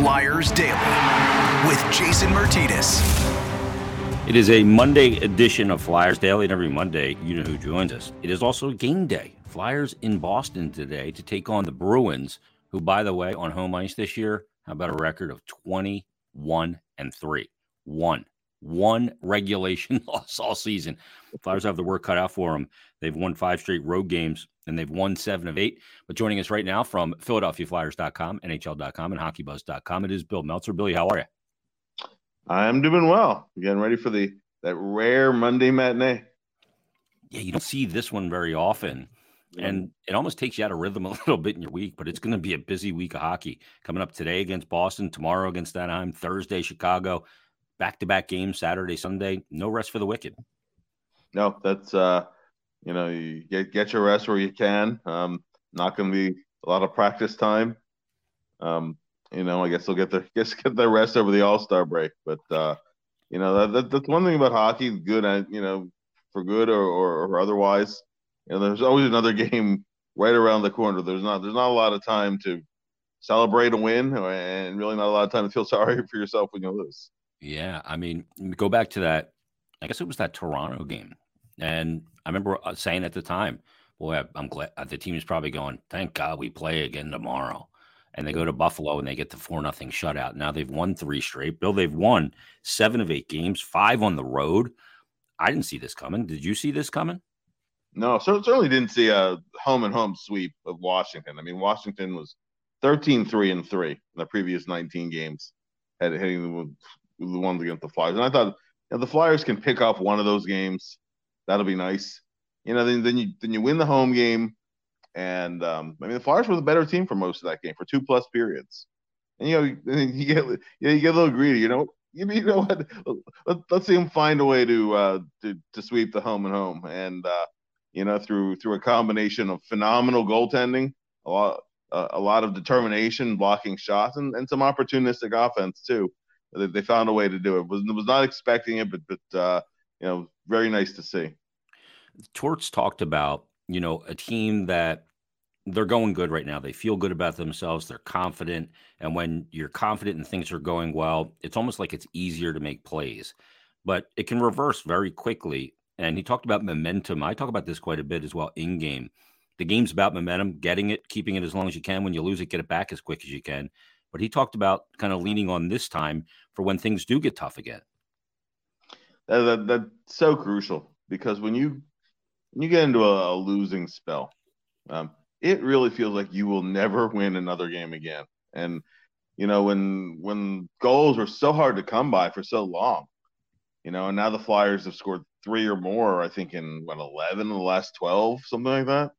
Flyers Daily with Jason Martinez. It is a Monday edition of Flyers Daily, and every Monday, you know who joins us. It is also game day. Flyers in Boston today to take on the Bruins, who, by the way, on home ice this year, how about a record of 21 and 3? One. One regulation loss all season. Flyers have the work cut out for them. They've won five straight road games and they've won seven of eight. But joining us right now from PhiladelphiaFlyers.com, NHL.com, and HockeyBuzz.com, it is Bill Meltzer. Billy, how are you? I'm doing well. Getting ready for the that rare Monday matinee. Yeah, you don't see this one very often. And it almost takes you out of rhythm a little bit in your week, but it's going to be a busy week of hockey coming up today against Boston, tomorrow against Anaheim, Thursday, Chicago, back to back games, Saturday, Sunday. No rest for the wicked. No, that's, uh, you know, you get, get your rest where you can. Um, not going to be a lot of practice time. Um, you know, I guess they'll get their guess get their rest over the All Star break. But uh, you know, that, that, that's one thing about hockey. Good, at, you know, for good or, or, or otherwise. You know, there's always another game right around the corner. There's not there's not a lot of time to celebrate a win, and really not a lot of time to feel sorry for yourself when you lose. Yeah, I mean, go back to that. I guess it was that Toronto game, and I remember uh, saying at the time, "Boy, I'm glad uh, the team is probably going. Thank God we play again tomorrow." And they go to Buffalo and they get the four nothing shutout. Now they've won three straight. Bill, they've won seven of eight games, five on the road. I didn't see this coming. Did you see this coming? No, certainly didn't see a home and home sweep of Washington. I mean, Washington was 13 3 and 3 in the previous 19 games, had hitting the, the ones against the Flyers. And I thought you know, the Flyers can pick up one of those games. That'll be nice. You know, then, then you then you win the home game. And um, I mean, the Flyers were the better team for most of that game for two plus periods. And you know, you get you, get a little greedy. You know, you, you know what? Let, us see them find a way to uh, to to sweep the home and home. And uh, you know, through through a combination of phenomenal goaltending, a lot uh, a lot of determination, blocking shots, and, and some opportunistic offense too. They, they found a way to do it. Was was not expecting it, but but uh, you know, very nice to see. Torts talked about you know a team that they're going good right now. They feel good about themselves. They're confident, and when you're confident and things are going well, it's almost like it's easier to make plays. But it can reverse very quickly and he talked about momentum. I talk about this quite a bit as well in game. The game's about momentum, getting it, keeping it as long as you can. When you lose it, get it back as quick as you can. But he talked about kind of leaning on this time for when things do get tough again. That, that, that's so crucial because when you when you get into a, a losing spell, um, it really feels like you will never win another game again. And you know when when goals are so hard to come by for so long, you know, and now the Flyers have scored three or more. I think in what eleven in the last twelve, something like that.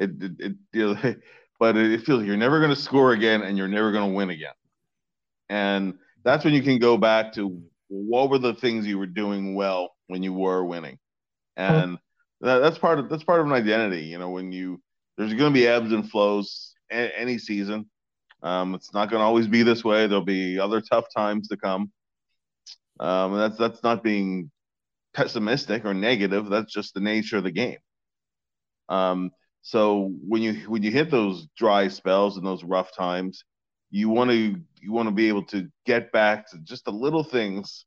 It it, it you know, but it feels like you're never going to score again, and you're never going to win again. And that's when you can go back to what were the things you were doing well when you were winning, and that, that's part of that's part of an identity. You know, when you there's going to be ebbs and flows a, any season. Um, it's not going to always be this way. There'll be other tough times to come. Um, and that's that's not being pessimistic or negative. That's just the nature of the game. Um, so when you when you hit those dry spells and those rough times, you want to you want to be able to get back to just the little things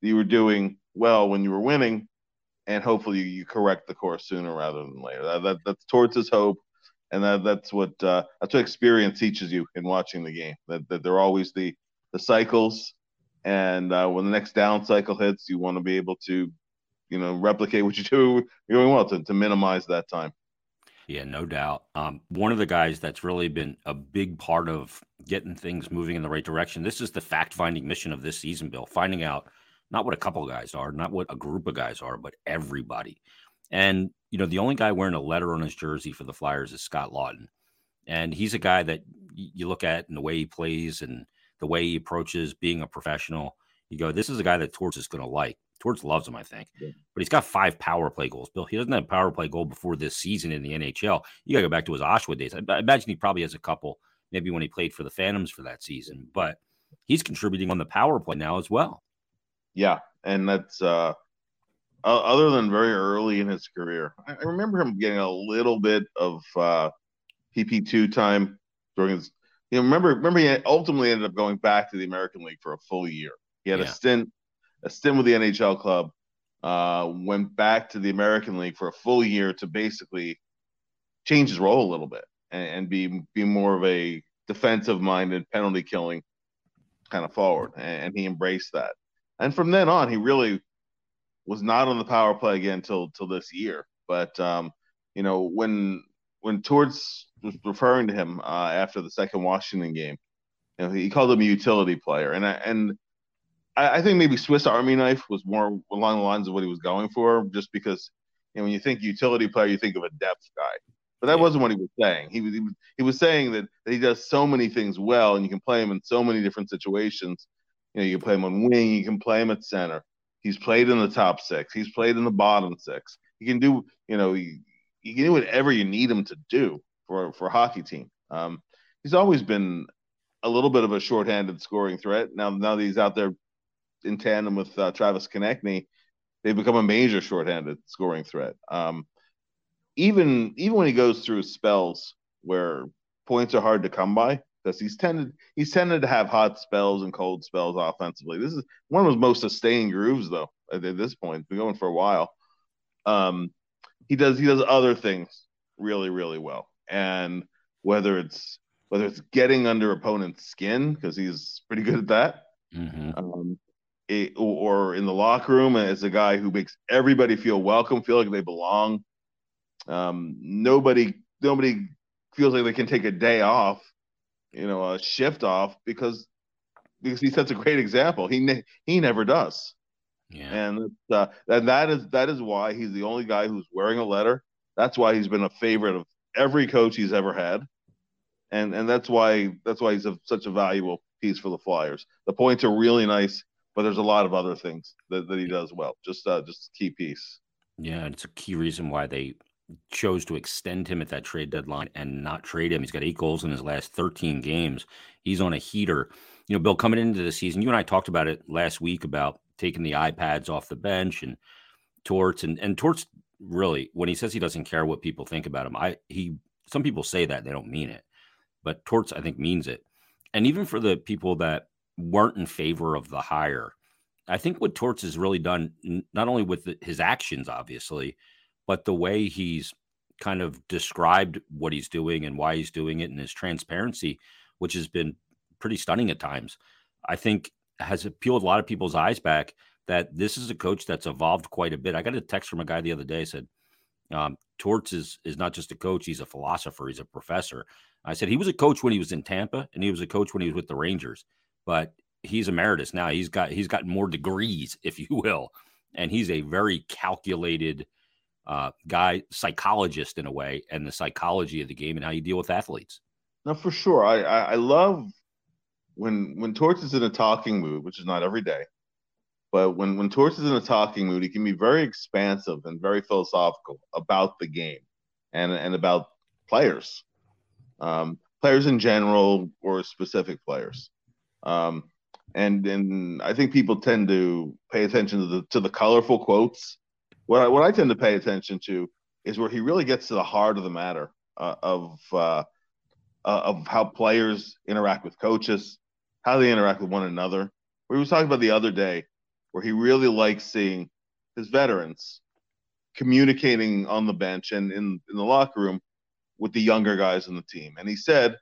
you were doing well when you were winning, and hopefully you, correct the course sooner rather than later. That, that that's towards his hope, and that that's what uh, that's what experience teaches you in watching the game. That that they're always the the cycles and uh, when the next down cycle hits, you want to be able to, you know, replicate what you do doing well to, to minimize that time. Yeah, no doubt. Um, one of the guys that's really been a big part of getting things moving in the right direction. This is the fact finding mission of this season, Bill. Finding out not what a couple guys are, not what a group of guys are, but everybody. And, you know, the only guy wearing a letter on his jersey for the Flyers is Scott Laughton. And he's a guy that you look at and the way he plays and the way he approaches being a professional. You go, this is a guy that Torts is going to like. Torts loves him, I think. Yeah. But he's got five power play goals. Bill, he doesn't have a power play goal before this season in the NHL. You got to go back to his Oshawa days. I, I imagine he probably has a couple, maybe when he played for the Phantoms for that season. But he's contributing on the power play now as well. Yeah, and that's uh other than very early in his career. I remember him getting a little bit of uh PP2 time during his you know, remember, remember, he ultimately ended up going back to the American League for a full year. He had yeah. a stint, a stint with the NHL club, uh, went back to the American League for a full year to basically change his role a little bit and, and be be more of a defensive minded, penalty killing kind of forward, and, and, he embraced that. And from then on, he really was not on the power play again till till this year. But um, you know, when when Torts was referring to him uh, after the second Washington game, you know, he called him a utility player, and I, and I, I think maybe Swiss Army knife was more along the lines of what he was going for, just because you know when you think utility player, you think of a depth guy. But that yeah. wasn't what he was saying. He was, he was he was saying that, that he does so many things well, and you can play him in so many different situations. You know, you can play him on wing, you can play him at center. He's played in the top six. He's played in the bottom six. He can do, you know, he, he can do whatever you need him to do for for a hockey team. Um, he's always been a little bit of a shorthanded scoring threat. Now, now that he's out there in tandem with uh, Travis Konecny, they've become a major shorthanded scoring threat. Um, even even when he goes through spells where points are hard to come by, because he's tended he's tended to have hot spells and cold spells offensively. This is one of his most sustained grooves, though. At, this point, been going for a while. Um, he does he does other things really really well, and whether it's whether it's getting under opponent's skin because he's pretty good at that, mm-hmm. um, it, or in the locker room as a guy who makes everybody feel welcome, feel like they belong. Um, nobody nobody feels like they can take a day off, you know, a shift off because because he sets a great example. He ne- he never does. Yeah. And uh, and that is that is why he's the only guy who's wearing a letter. That's why he's been a favorite of every coach he's ever had, and and that's why that's why he's a, such a valuable piece for the Flyers. The points are really nice but there's a lot of other things that, that he does well. Just uh, just key piece. Yeah, it's a key reason why they chose to extend him at that trade deadline and not trade him. He's got eight goals in his last 13 games. He's on a heater. You know, Bill, coming into the season, you and I talked about it last week about taking the iPads off the bench and Torts and and Torts really when he says he doesn't care what people think about him, I he some people say that they don't mean it, but Torts I think means it. And even for the people that weren't in favor of the hire. I think what Torts has really done, not only with his actions, obviously, but the way he's kind of described what he's doing and why he's doing it and his transparency, which has been pretty stunning at times, I think has appealed a lot of people's eyes back that this is a coach that's evolved quite a bit. I got a text from a guy the other day said, um, Torts is, is not just a coach, he's a philosopher, he's a professor. I said he was a coach when he was in Tampa and he was a coach when he was with the Rangers but he's emeritus now. He's got he's got more degrees, if you will, and he's a very calculated uh, guy, psychologist in a way, and the psychology of the game and how you deal with athletes. No, for sure. I I, I love when when Torts is in a talking mood, which is not every day, but when when Torts is in a talking mood, he can be very expansive and very philosophical about the game and and about players, um, players in general or specific players. Um, and and I think people tend to pay attention to the to the colorful quotes. What I, what I tend to pay attention to is where he really gets to the heart of the matter uh, of uh, uh, of how players interact with coaches, how they interact with one another. He was talking about the other day, where he really likes seeing his veterans communicating on the bench and in, in the locker room with the younger guys in the team. And he said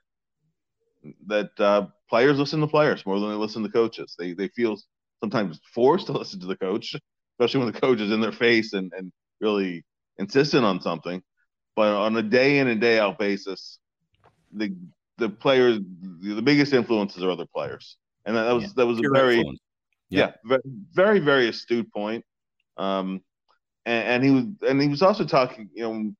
that uh, players listen to players more than they listen to coaches. They they feel sometimes forced to listen to the coach, especially when the coach is in their face and, and really insistent on something. But on a day in and day out basis, the the players the biggest influences are other players, and that, that was yeah. that was a very yeah. yeah. very very astute point. Um, and, and he was and he was also talking, you know,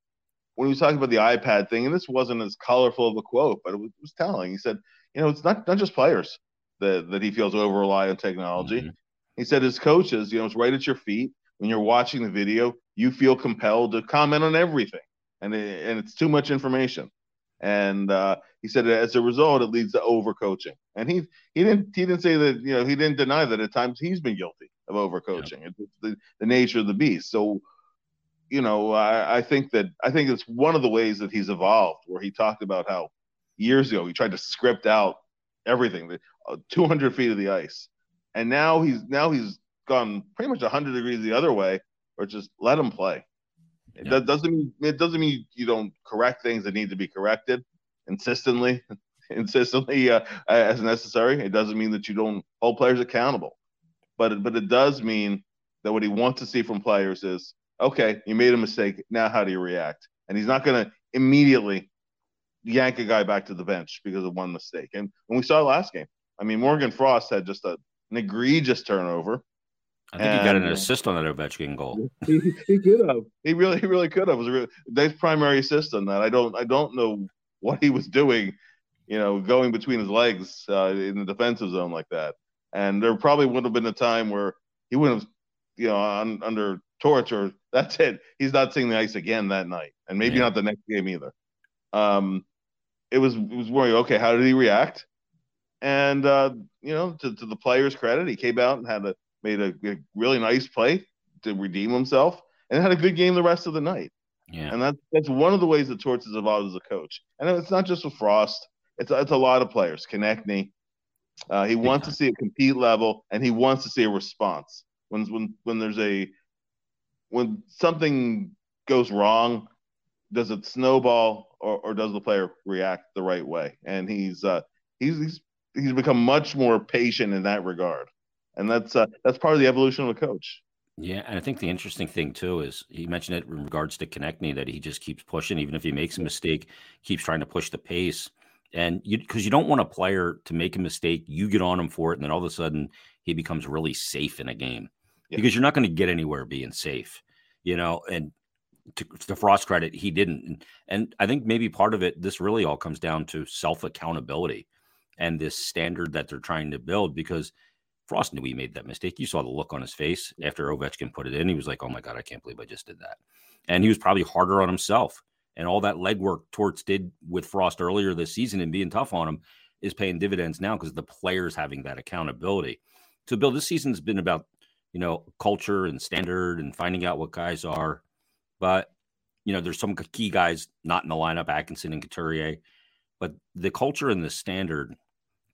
when he was talking about the iPad thing, and this wasn't as colorful of a quote, but it was, it was telling. He said, you know, it's not not just players that that he feels over rely on technology. Mm-hmm. He said his coaches, you know, it's right at your feet. When you're watching the video, you feel compelled to comment on everything, and it, and it's too much information. And uh, he said as a result, it leads to overcoaching. And he he didn't he didn't say that you know he didn't deny that at times he's been guilty of overcoaching. Yeah. It's the, the nature of the beast. So you know, I, I, think that I think it's one of the ways that he's evolved, where he talked about how years ago. He tried to script out everything, the uh, 200 feet of the ice, and now he's now he's gone pretty much 100 degrees the other way, or just let him play. Yeah. That doesn't mean it doesn't mean you don't correct things that need to be corrected insistently, insistently uh, as necessary. It doesn't mean that you don't hold players accountable, but but it does mean that what he wants to see from players is okay, you made a mistake. Now how do you react? And he's not going to immediately yank a guy back to the bench because of one mistake. And when we saw last game, I mean, Morgan Frost had just a, an egregious turnover. I think and, he got an assist on that Ovechkin goal. He, he could have. He really, he really could have. It was a really nice primary assist on that. I don't, I don't know what he was doing, you know, going between his legs uh, in the defensive zone like that. And there probably would have been a time where he would have, you know, on, under torture. That's it. He's not seeing the ice again that night, and maybe yeah. not the next game either. Um, it was it was worrying. Okay, how did he react? And uh, you know, to, to the player's credit, he came out and had a made a, a, really nice play to redeem himself, and had a good game the rest of the night. Yeah, and that's that's one of the ways that Torts has evolved as a coach. And it's not just with Frost; it's it's a lot of players. Konecny, uh, he wants time. to see a compete level, and he wants to see a response. When when when there's a when something goes wrong, does it snowball or, or does the player react the right way? And he's uh, he's he's he's become much more patient in that regard, and that's uh, that's part of the evolution of a coach. Yeah, and I think the interesting thing too is he mentioned it in regards to Konecny that he just keeps pushing, even if he makes a mistake, keeps trying to push the pace. And you because you don't want a player to make a mistake, you get on him for it, and then all of a sudden he becomes really safe in a game yeah. because you're not going to get anywhere being safe, you know. And to, to Frost credit, he didn't. And, and I think maybe part of it, this really all comes down to self accountability and this standard that they're trying to build because Frost knew he made that mistake. You saw the look on his face after Ovechkin put it in. He was like, "Oh my god, I can't believe I just did that." And he was probably harder on himself. And all that legwork Torts did with Frost earlier this season and being tough on him is paying dividends now because the players having that accountability. So, Bill, this season's been about you know, culture and standard and finding out what guys are. But, you know, there's some key guys not in the lineup, Atkinson and Couturier. But the culture and the standard,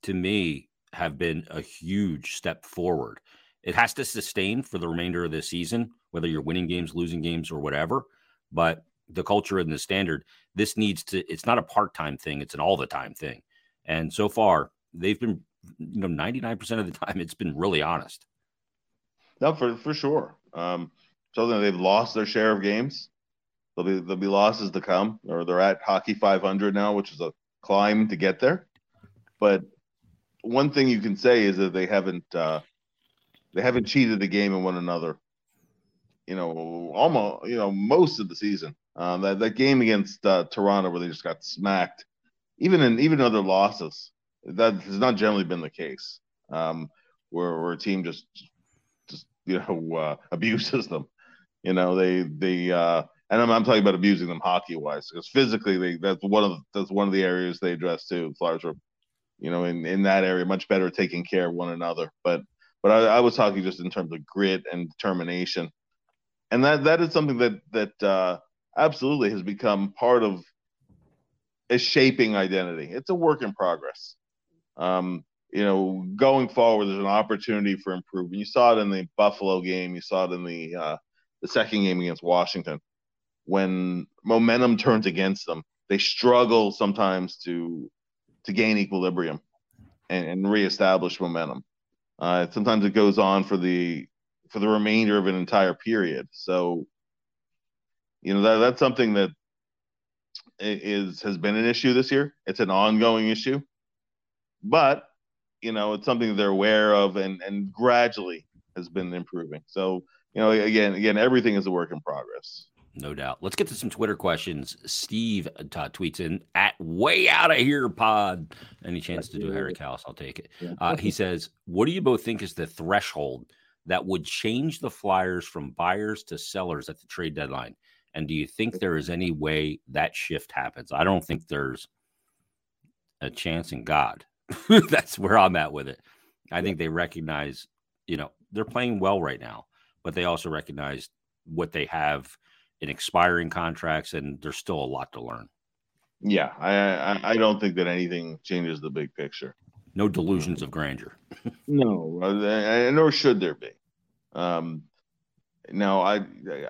to me, have been a huge step forward. It has to sustain for the remainder of the season, whether you're winning games, losing games, or whatever. But the culture and the standard, this needs to, it's not a part time thing, it's an all the time thing. And so far, they've been, you know, 99% of the time, it's been really honest. No, for for sure. Um, so they've lost their share of games. There'll be there'll be losses to come, or they're at hockey 500 now, which is a climb to get there. But one thing you can say is that they haven't uh, they haven't cheated the game in one another. You know, almost you know most of the season. Um, that that game against uh, Toronto where they just got smacked, even in even other losses, that has not generally been the case. Um, where where a team just you know uh, abuses them. You know they they uh, and I'm, I'm talking about abusing them hockey wise because physically they that's one of that's one of the areas they address too. Flyers are you know in in that area much better taking care of one another. But but I, I was talking just in terms of grit and determination, and that that is something that that uh, absolutely has become part of a shaping identity. It's a work in progress. Um, you know, going forward, there's an opportunity for improvement. You saw it in the Buffalo game. You saw it in the uh, the second game against Washington. When momentum turns against them, they struggle sometimes to to gain equilibrium and, and reestablish momentum. Uh, sometimes it goes on for the for the remainder of an entire period. So, you know, that that's something that is has been an issue this year. It's an ongoing issue, but you know, it's something they're aware of and and gradually has been improving. So, you know, again, again, everything is a work in progress. No doubt. Let's get to some Twitter questions. Steve uh, tweets in at way out of here pod. Any chance to do Harry Kalas? I'll take it. Uh, he says, What do you both think is the threshold that would change the Flyers from buyers to sellers at the trade deadline? And do you think there is any way that shift happens? I don't think there's a chance in God. That's where I'm at with it. I think they recognize, you know, they're playing well right now, but they also recognize what they have in expiring contracts, and there's still a lot to learn. Yeah, I, I, I don't think that anything changes the big picture. No delusions of grandeur. no, nor should there be. Um, now, I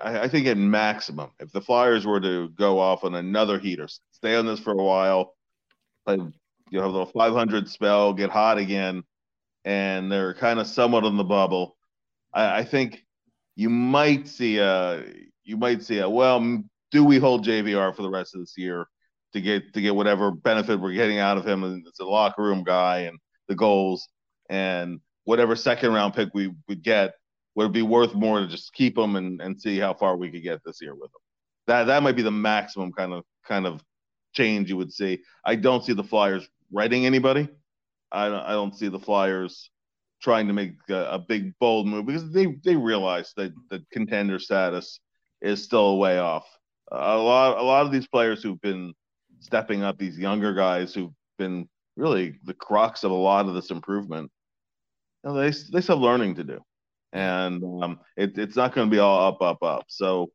I think at maximum, if the Flyers were to go off on another heater, stay on this for a while, play, you have little 500 spell, get hot again, and they're kind of somewhat on the bubble. I, I think you might see a you might see a well, do we hold JVR for the rest of this year to get to get whatever benefit we're getting out of him as a locker room guy and the goals and whatever second round pick we would get would be worth more to just keep him and, and see how far we could get this year with him. That that might be the maximum kind of kind of change you would see. I don't see the Flyers writing anybody. I don't, I don't see the Flyers trying to make a, a, big bold move because they they realize that the contender status is still a way off. a lot a lot of these players who've been stepping up, these younger guys who've been really the crux of a lot of this improvement, you know, they they still have learning to do and um, it, it's not going to be all up, up, up. So,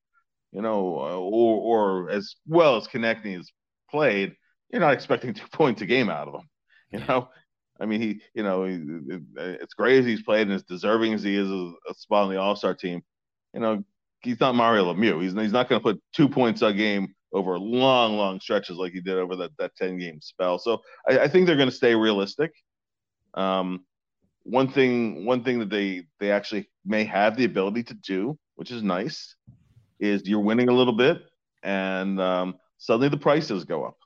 you know, or, or as well as Konecny has played, you're not expecting two points a game out of him. You know, I mean, he, you know, he, it's great as he's played and as deserving as he is of a spot on the All Star team. You know, he's not Mario Lemieux. He's he's not going to put two points a game over long, long stretches like he did over that that ten game spell. So I, I think they're going to stay realistic. Um, one thing one thing that they they actually may have the ability to do, which is nice, is you're winning a little bit, and um, suddenly the prices go up.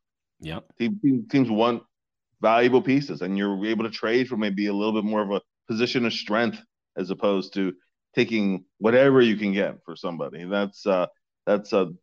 Yeah, team, teams want valuable pieces, and you're able to trade for maybe a little bit more of a position of strength as opposed to taking whatever you can get for somebody. That's uh, that's a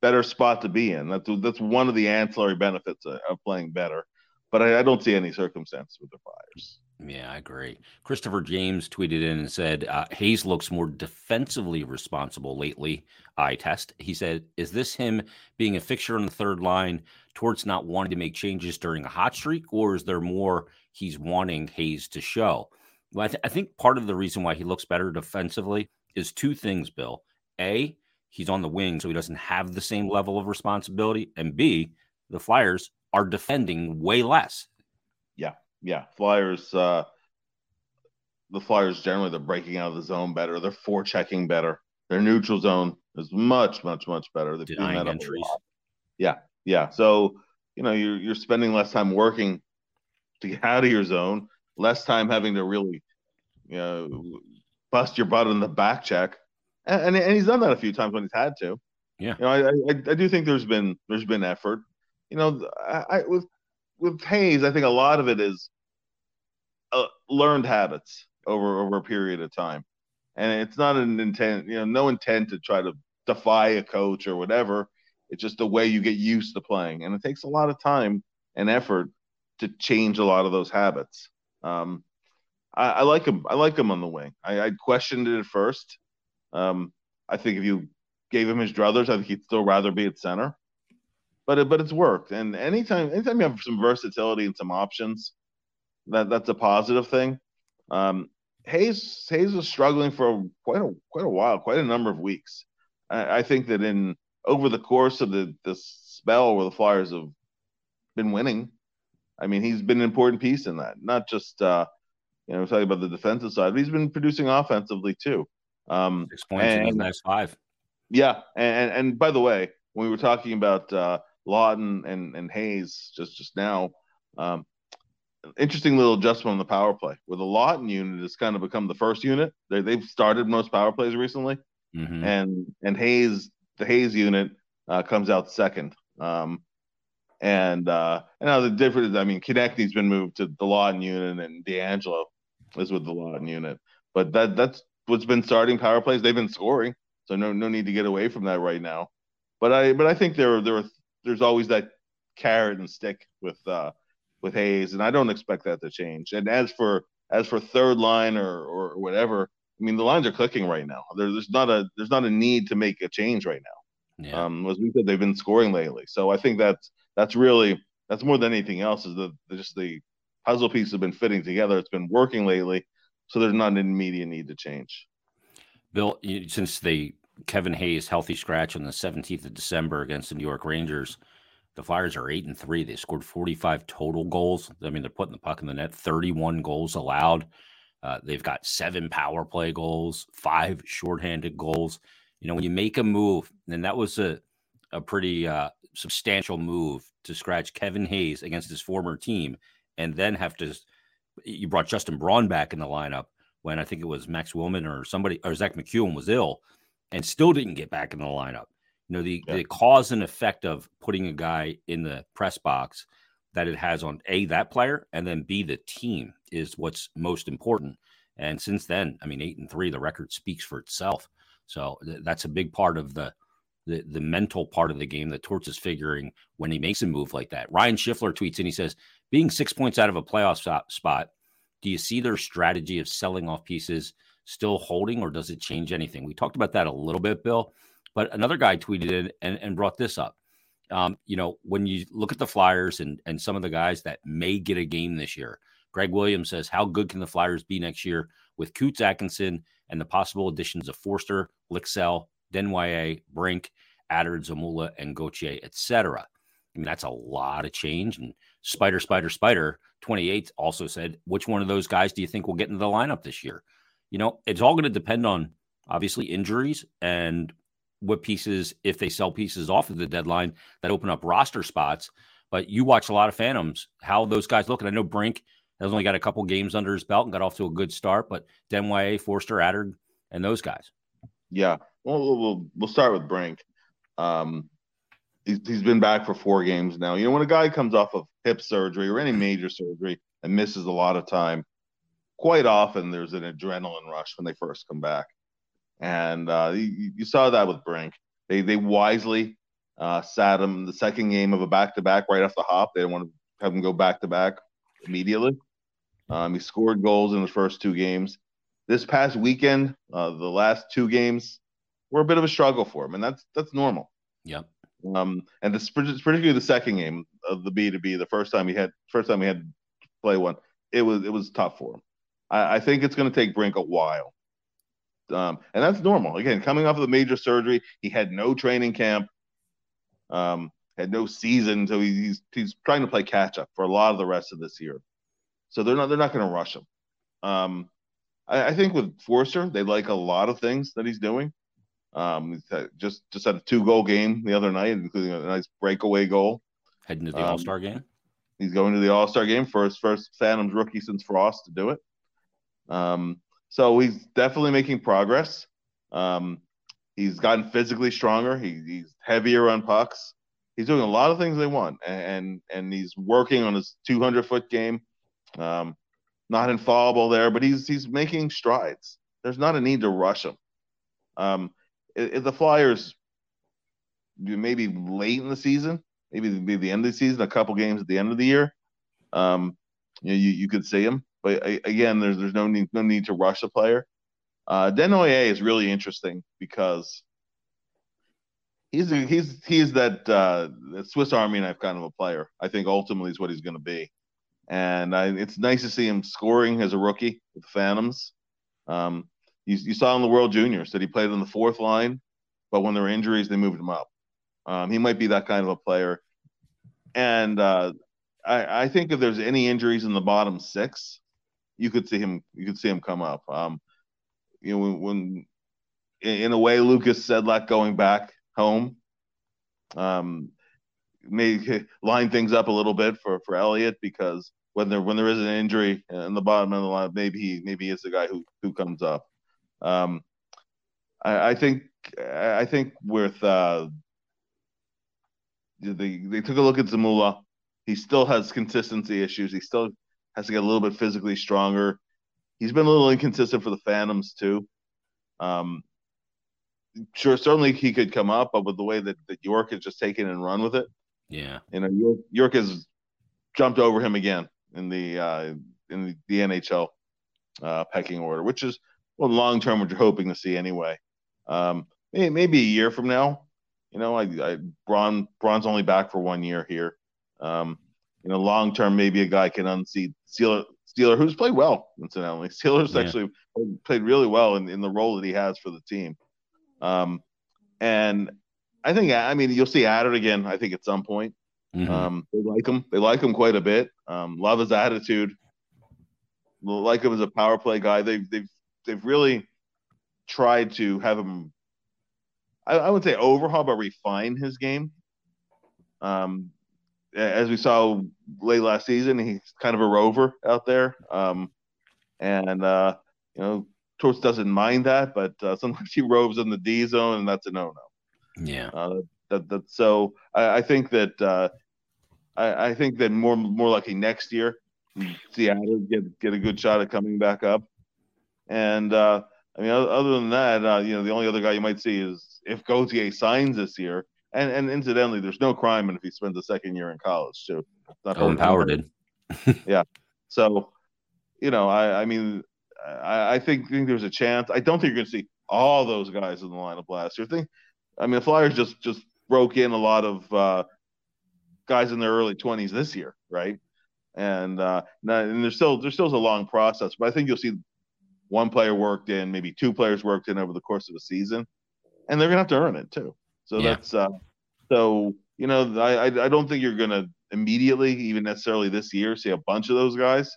better spot to be in. That's that's one of the ancillary benefits of, of playing better. But I, I, don't see any circumstance with the Flyers. Yeah, I agree. Christopher James tweeted in and said uh, Hayes looks more defensively responsible lately. I test. He said, "Is this him being a fixture on the third line towards not wanting to make changes during a hot streak, or is there more he's wanting Hayes to show?" Well, I, th- I think part of the reason why he looks better defensively is two things. Bill, a he's on the wing, so he doesn't have the same level of responsibility, and b the Flyers are defending way less yeah, Flyers. Uh, the Flyers generally they're breaking out of the zone better. They're forechecking better. Their neutral zone is much, much, much better. They've Denying entries. Yeah, yeah. So you know you're you're spending less time working to get out of your zone, less time having to really, you know, bust your butt in the back check, and, and, and he's done that a few times when he's had to. Yeah, you know, I, I, I do think there's been there's been effort. You know, I, I with with Hayes, I think a lot of it is uh, learned habits over over a period of time, and it's not an intent, you know, no intent to try to defy a coach or whatever. It's just the way you get used to playing, and it takes a lot of time and effort to change a lot of those habits. Um, I, I, like him. I like him on the wing. I, I questioned it at first. Um, I think if you gave him his druthers, I think he'd still rather be at center but it, but it's worked. And anytime anytime you have some versatility and some options, that that's a positive thing. Um, Hayes Hayes was struggling for quite a quite a while, quite a number of weeks. I, I think that in over the course of the the spell where the Flyers have been winning, I mean he's been an important piece in that. Not just uh, you know we're talking about the defensive side, but he's been producing offensively too. Um, Six points and, in the last five. Yeah, and and by the way, when we were talking about uh, Laughton and and Hayes just just now. Um, interesting little adjustment on the power play where the Laughton unit has kind of become the first unit. They they've started most power plays recently, mm-hmm. and and Hayes the Hayes unit uh, comes out second. Um, and uh, and now the difference, I mean, Konecny's been moved to the Laughton unit, and D'Angelo is with the Laughton unit. But that that's what's been starting power plays. They've been scoring, so no no need to get away from that right now. But I but I think there there there's always that carrot and stick with uh, with Hayes, and I don't expect that to change. And as for as for third line or or whatever, I mean the lines are clicking right now. There, there's not a there's not a need to make a change right now. Yeah. Um, as we said, they've been scoring lately, so I think that's that's really that's more than anything else is the just the puzzle pieces have been fitting together. It's been working lately, so there's not an immediate need to change. Bill, since the Kevin Hayes healthy scratch on the 17th of December against the New York Rangers. The Flyers are eight and three. They scored 45 total goals. I mean, they're putting the puck in the net, 31 goals allowed. Uh, they've got seven power play goals, five shorthanded goals. You know, when you make a move, and that was a, a pretty uh, substantial move to scratch Kevin Hayes against his former team, and then have to. You brought Justin Braun back in the lineup when I think it was Max Willman or somebody or Zack MacEwen was ill, and still didn't get back in the lineup. You know, the, yeah. the cause and effect of putting a guy in the press box that it has on A, that player, and then B, the team is what's most important. And since then, I mean, eight and three, the record speaks for itself. So th- that's a big part of the, the the mental part of the game that Torts is figuring when he makes a move like that. Ryan Schiffler tweets and he says, being six points out of a playoff spot, do you see their strategy of selling off pieces still holding or does it change anything? We talked about that a little bit, Bill. But another guy tweeted in and, and brought this up. Um, you know, when you look at the Flyers and and some of the guys that may get a game this year, Greg Williams says, "How good can the Flyers be next year with Coots Atkinson and the possible additions of Foerster, Lycksell, Desnoyers, Brink, Adder, Zamula, and Gauthier, etc." I mean, that's a lot of change. And Spider, Spider, Spider, 28 also said, which one of those guys do you think will get into the lineup this year? You know, it's all going to depend on obviously injuries and what pieces, if they sell pieces off of the deadline that open up roster spots. But you watch a lot of Phantoms, how those guys look. And I know Brink has only got a couple games under his belt and got off to a good start, but Desnoyers, Foerster, Adder, and those guys. Yeah. Well, we'll, we'll start with Brink. Um, he's, he's been back for four games now. You know, when a guy comes off of hip surgery or any major surgery and misses a lot of time, quite often there's an adrenaline rush when they first come back and uh, you, you, saw that with Brink. They they wisely uh, sat him the second game of a back to back right off the hop. They didn't want to have him go back to back immediately. Um, he scored goals in the first two games. This past weekend, uh, the last two games were a bit of a struggle for him, and that's that's normal. Yep. Um, and this particularly the second game of the B to B, the first time he had first time he had to play one, it was it was tough for him. I, I think it's going to take Brink a while um, and that's normal. Again, coming off of the major surgery, he had no training camp, um, had no season, so he's he's trying to play catch up for a lot of the rest of this year. So they're not they're not going to rush him. Um, I, I, think with Foerster, they like a lot of things that he's doing. Um, just just had a two goal game the other night, including a nice breakaway goal. Heading to the um, All Star game. He's going to the All Star game first first Phantoms rookie since Frost to do it. Um, so he's definitely making progress. Um, he's gotten physically stronger. He, he's heavier on pucks. He's doing a lot of things they want, and and he's working on his 200 foot game. Um, not infallible there, but he's he's making strides. There's not a need to rush him. Um, the Flyers maybe late in the season, maybe be the end of the season, a couple games at the end of the year, um, you know, you, you could see him. But again, there's there's no need no need to rush a player. Uh, Desnoyers is really interesting because he's a, he's he's that uh, Swiss Army knife kind of a player. I think ultimately is what he's going to be, and I, it's nice to see him scoring as a rookie with the Phantoms. Um, you, you saw in the World Juniors that he played on the fourth line, but when there were injuries, they moved him up. Um, he might be that kind of a player, and uh, I, I think if there's any injuries in the bottom six, you could see him you could see him come up. Um, you know, when, when in a way Lukas Sedlak going back home, um, may line things up a little bit for for Elliot because when there when there is an injury in the bottom of the line, maybe he maybe he's the guy who who comes up. Um, I, I think I think with uh, they they took a look at Zamula. He still has consistency issues. He still has to get a little bit physically stronger. He's been a little inconsistent for the Phantoms too. Um, sure, certainly he could come up, but with the way that, that York has just taken and run with it, yeah, you know, York, York has jumped over him again in the uh, in the, the NHL uh, pecking order, which is well, long term, what you're hoping to see anyway. Um, maybe, maybe a year from now, you know, I, I Braun Braun's only back for one year here. Um, you know, long term, maybe a guy can unseat Seeler, Seeler, who's played well, incidentally. Seeler's yeah. actually played really well in, in the role that he has for the team. Um, and I think, I mean, you'll see Adder again, I think, at some point. Mm-hmm. Um, they like him. They like him quite a bit. Um, love his attitude. Like him as a power play guy. They've they've they've really tried to have him. I, I would say overhaul, but refine his game. Um, as we saw late last season, he's kind of a rover out there. Um, and uh, you know, Torts doesn't mind that, but uh, sometimes he roves in the D zone, and that's a no no. Yeah. Uh, that, that so I, I think that uh, I, I, think that more more likely next year, Seattle get get a good shot at coming back up. And uh, I mean, other than that, uh, you know, the only other guy you might see is if Gauthier signs this year. And and incidentally, there's no crime in if he spends the second year in college too. Not Owen Power did. yeah. So, you know, I I mean, I, I think, think there's a chance. I don't think you're going to see all those guys in the lineup last year. I think, I mean, the Flyers just just broke in a lot of uh, guys in their early 20s this year, right? And uh, and there's still there's still a long process, but I think you'll see one player worked in, maybe two players worked in over the course of the season, and they're gonna have to earn it too. So yeah. that's uh, so you know I I don't think you're gonna immediately, even necessarily this year, see a bunch of those guys.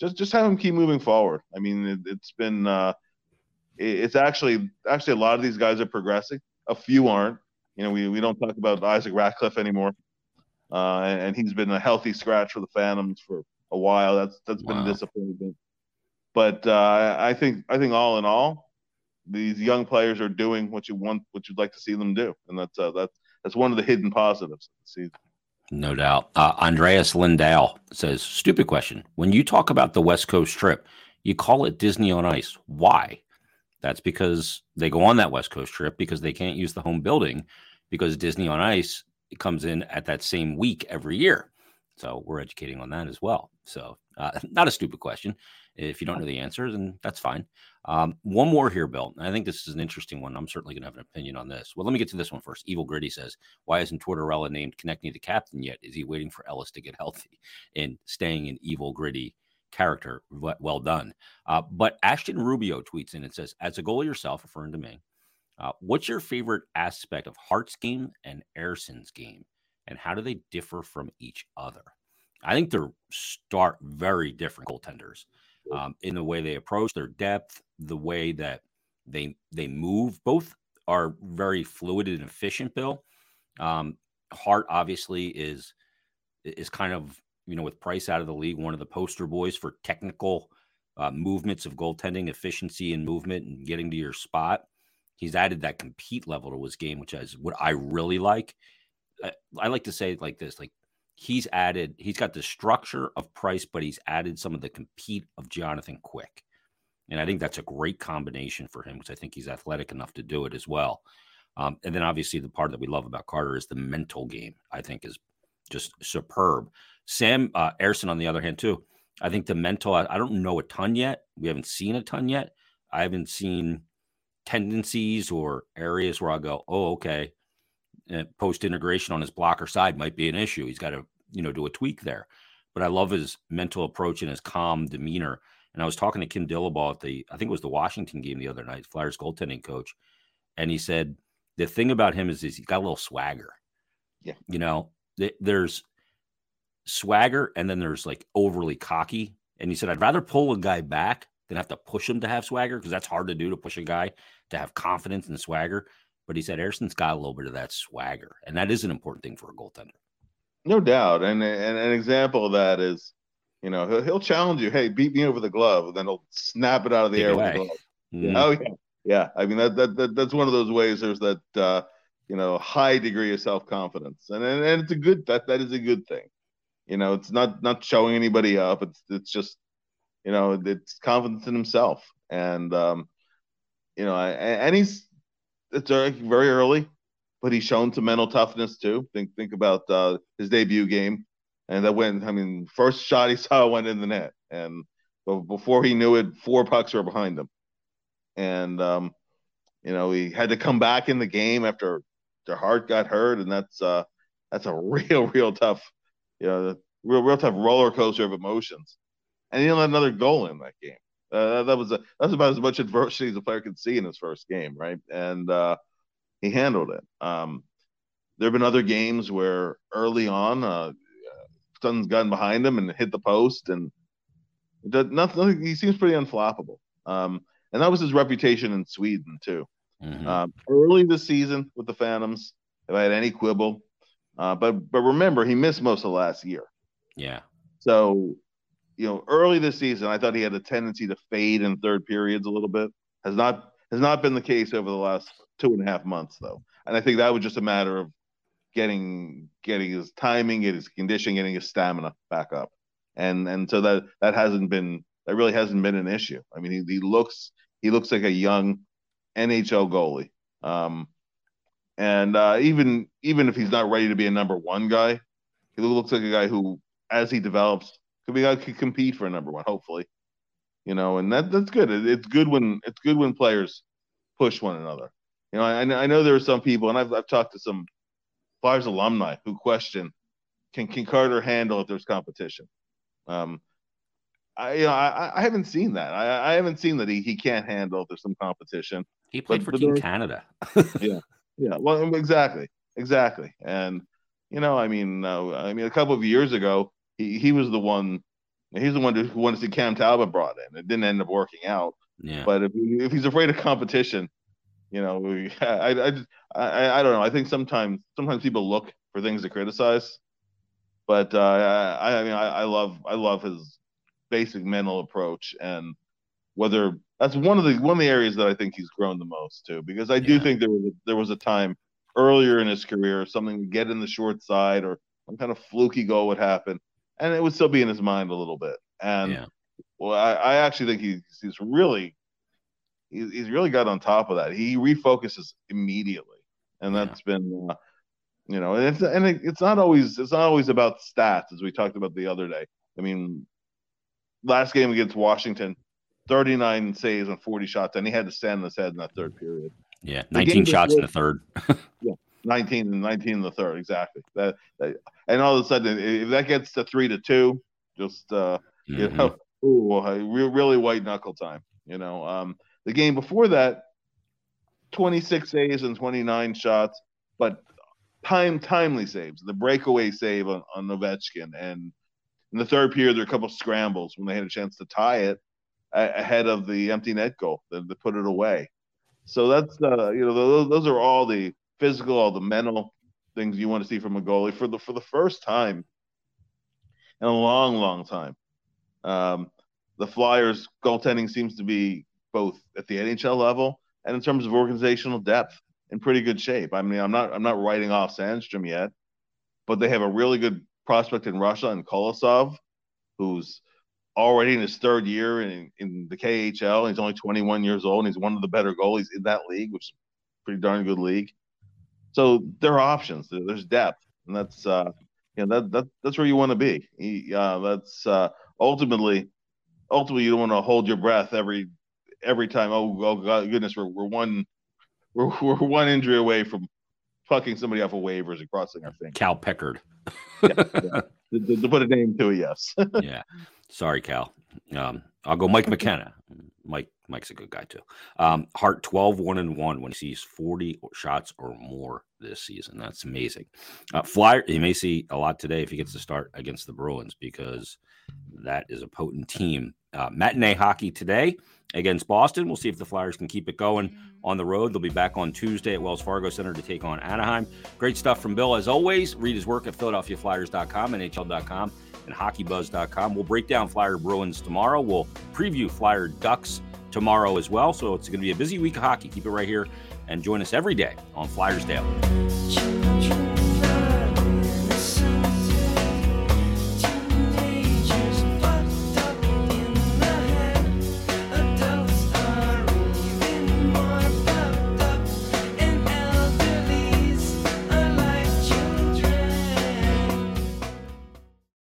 Just just have them keep moving forward. I mean, it, has been uh, it, it's actually actually a lot of these guys are progressing. A few aren't. You know, we, we don't talk about Isaac Ratcliffe anymore uh, and, and, he's been a healthy scratch for the Phantoms for a while. That's that's been wow. a disappointment. But uh, I think I think all in all, these young players are doing what you want, what you'd like to see them do, and that's uh, that's that's one of the hidden positives of the season. No doubt. Uh, Andreas Lindahl says, "Stupid question. When you talk about the West Coast trip, you call it Disney on Ice. Why? That's because they go on that West Coast trip because they can't use the home building because Disney on Ice comes in at that same week every year. So we're educating on that as well. So uh, not a stupid question. If you don't know the answer, then that's fine. Um, one more here, Bill. I think this is an interesting one. I'm certainly going to have an opinion on this. Well, let me get to this one first. Evil Gritty says, "Why isn't Tortorella named Konecny the captain yet? Is he waiting for Ellis to get healthy and staying in Evil Gritty?" character well done uh, but ashton rubio tweets in and says as a goalie yourself referring to me uh, what's your favorite aspect of Hart's game and Ersson's game, and how do they differ from each other? I think they're start very different goaltenders um, in the way they approach their depth, the way that they they move. Both are very fluid and efficient. Bill um, Hart obviously is is kind of you know with Price out of the league, one of the poster boys for technical uh, movements of goaltending, efficiency and movement, and getting to your spot. He's added that compete level to his game, which is what I really like. I, I like to say like this: like he's added, he's got the structure of Price, but he's added some of the compete of Jonathan Quick, and I think that's a great combination for him because I think he's athletic enough to do it as well. Um, and then obviously the part that we love about Carter is the mental game. I think is just superb. Sam uh, Ersson, on the other hand, too. I think the mental. I, I don't know a ton yet. We haven't seen a ton yet. I haven't seen tendencies or areas where I go, oh, okay, post integration on his blocker side might be an issue. He's got to, you know, do a tweak there. But I love his mental approach and his calm demeanor. And I was talking to Kim Dillabaugh at the, I think it was the Washington game the other night, Flyers goaltending coach, and he said the thing about him is, is he's got a little swagger. Yeah, you know, th- there's swagger and then there's like overly cocky. And he said, I'd rather pull a guy back than have to push him to have swagger because that's hard to do to push a guy to have confidence and swagger. But he said Ersson's got a little bit of that swagger, and that is an important thing for a goaltender. No doubt, and, and an example of that is, you know, he'll, he'll challenge you. Hey, beat me over the glove, and then he'll snap it out of the Take air with the glove. Mm. Oh yeah, yeah. I mean that, that that that's one of those ways. There's that uh, you know high degree of self confidence, and, and and it's a good that that is a good thing. You know, it's not not showing anybody up. It's it's just you know, it's confidence in himself, and um, you know, and he's it's very early, but he's shown some mental toughness too. Think think about uh, his debut game, and that went. I mean, first shot he saw went in the net, and but before he knew it, four pucks were behind him, and um, you know, he had to come back in the game after their heart got hurt, and that's uh, that's a real, real tough, you know, real, real tough roller coaster of emotions and he didn't let another goal in that game. Uh, that was a, that's about as much adversity as a player could see in his first game, right? And uh, he handled it. Um, there have been other games where early on, uh, Sun's gotten behind him and hit the post, and nothing. He seems pretty unflappable. Um, and that was his reputation in Sweden too. Mm-hmm. Um, early this season with the Phantoms, if I had any quibble, uh, but but remember he missed most of last year. Yeah. So, you know, early this season, I thought he had a tendency to fade in third periods a little bit. Has not has not been the case over the last two and a half months though, and I think that was just a matter of getting getting his timing, getting his condition, getting his stamina back up, and and so that that hasn't been that really hasn't been an issue. I mean, he, he looks he looks like a young NHL goalie. Um, and uh, even even if he's not ready to be a number one guy, he looks like a guy who, as he develops, could be could compete for a number one. Hopefully, you know, and that that's good. It, it's good when it's good when players push one another. You know, I, I know there are some people, and I've I've talked to some Flyers alumni who question can can Carter handle if there's competition. Um, I you know I, I haven't seen that. I, I haven't seen that he, he can't handle if there's some competition. He played but, for but Team Canada. yeah, yeah. Well, exactly, exactly. And you know, I mean, uh, I mean, a couple of years ago, he he was the one. He's the one who wanted to see Cam Talbot brought in. It didn't end up working out. Yeah. But if if he's afraid of competition, you know, I, I, I, I don't know. I think sometimes sometimes people look for things to criticize, but uh, I, I mean, I, I love I love his basic mental approach and whether that's one of the one of the areas that I think he's grown the most too. Because I do yeah. think there was a, there was a time earlier in his career something would get in the short side or some kind of fluky goal would happen, and it would still be in his mind a little bit. And yeah. well, I, I actually think he's he's really he's, he's really got on top of that. He refocuses immediately, and that's yeah. been, uh, you know, and it's and it, it's not always it's not always about stats as we talked about the other day. I mean, last game against Washington, 39 saves and 40 shots, and he had to stand on his head in that third period. Yeah, 19 shots in the third. yeah, 19 and 19 in the third, exactly. That, that, and all of a sudden, if that gets to three to two, just uh, mm-hmm. you know, ooh, really white knuckle time. You know, um, the game before that, 26 saves and 29 shots, but time timely saves. The breakaway save on, on Ovechkin, and in the third period, there were a couple scrambles when they had a chance to tie it ahead of the empty net goal to put it away. So that's uh, you know those, those are all the physical, all the mental things you want to see from a goalie for the for the first time in a long, long time. Um, the Flyers goaltending seems to be both at the NHL level and in terms of organizational depth in pretty good shape. I mean, I'm not I'm not writing off Sandstrom yet, but they have a really good prospect in Russia and Kolosov, who's already in his third year in, in the KHL. He's only 21 years old, and he's one of the better goalies in that league, which is pretty darn good league. So there are options. There's depth, and that's uh, you know that that that's where you want to be. He, uh, that's uh, ultimately ultimately you don't want to hold your breath every every time. Oh, oh God, goodness, we're we're one we're, we're one injury away from fucking somebody off of waivers and crossing our fingers. Cal Pickard. yeah, yeah. To, to, put a name to it, yes. yeah. Sorry, Cal. Um, I'll go Mike McKenna. Mike Mike's a good guy too. Um, Hart 12 1 and 1 when he sees 40 shots or more this season. That's amazing. Uh, Flyer, he may see a lot today if he gets to start against the Bruins because that is a potent team. Uh, matinee hockey today against Boston. We'll see if the Flyers can keep it going on the road. They'll be back on Tuesday at Wells Fargo Center to take on Anaheim. Great stuff from Bill as always. Read his work at PhiladelphiaFlyers.com, NHL.com, and HockeyBuzz.com. We'll break down Flyer Bruins tomorrow. We'll preview Flyer Ducks tomorrow as well. So it's going to be a busy week of hockey. Keep it right here and join us every day on Flyers Daily.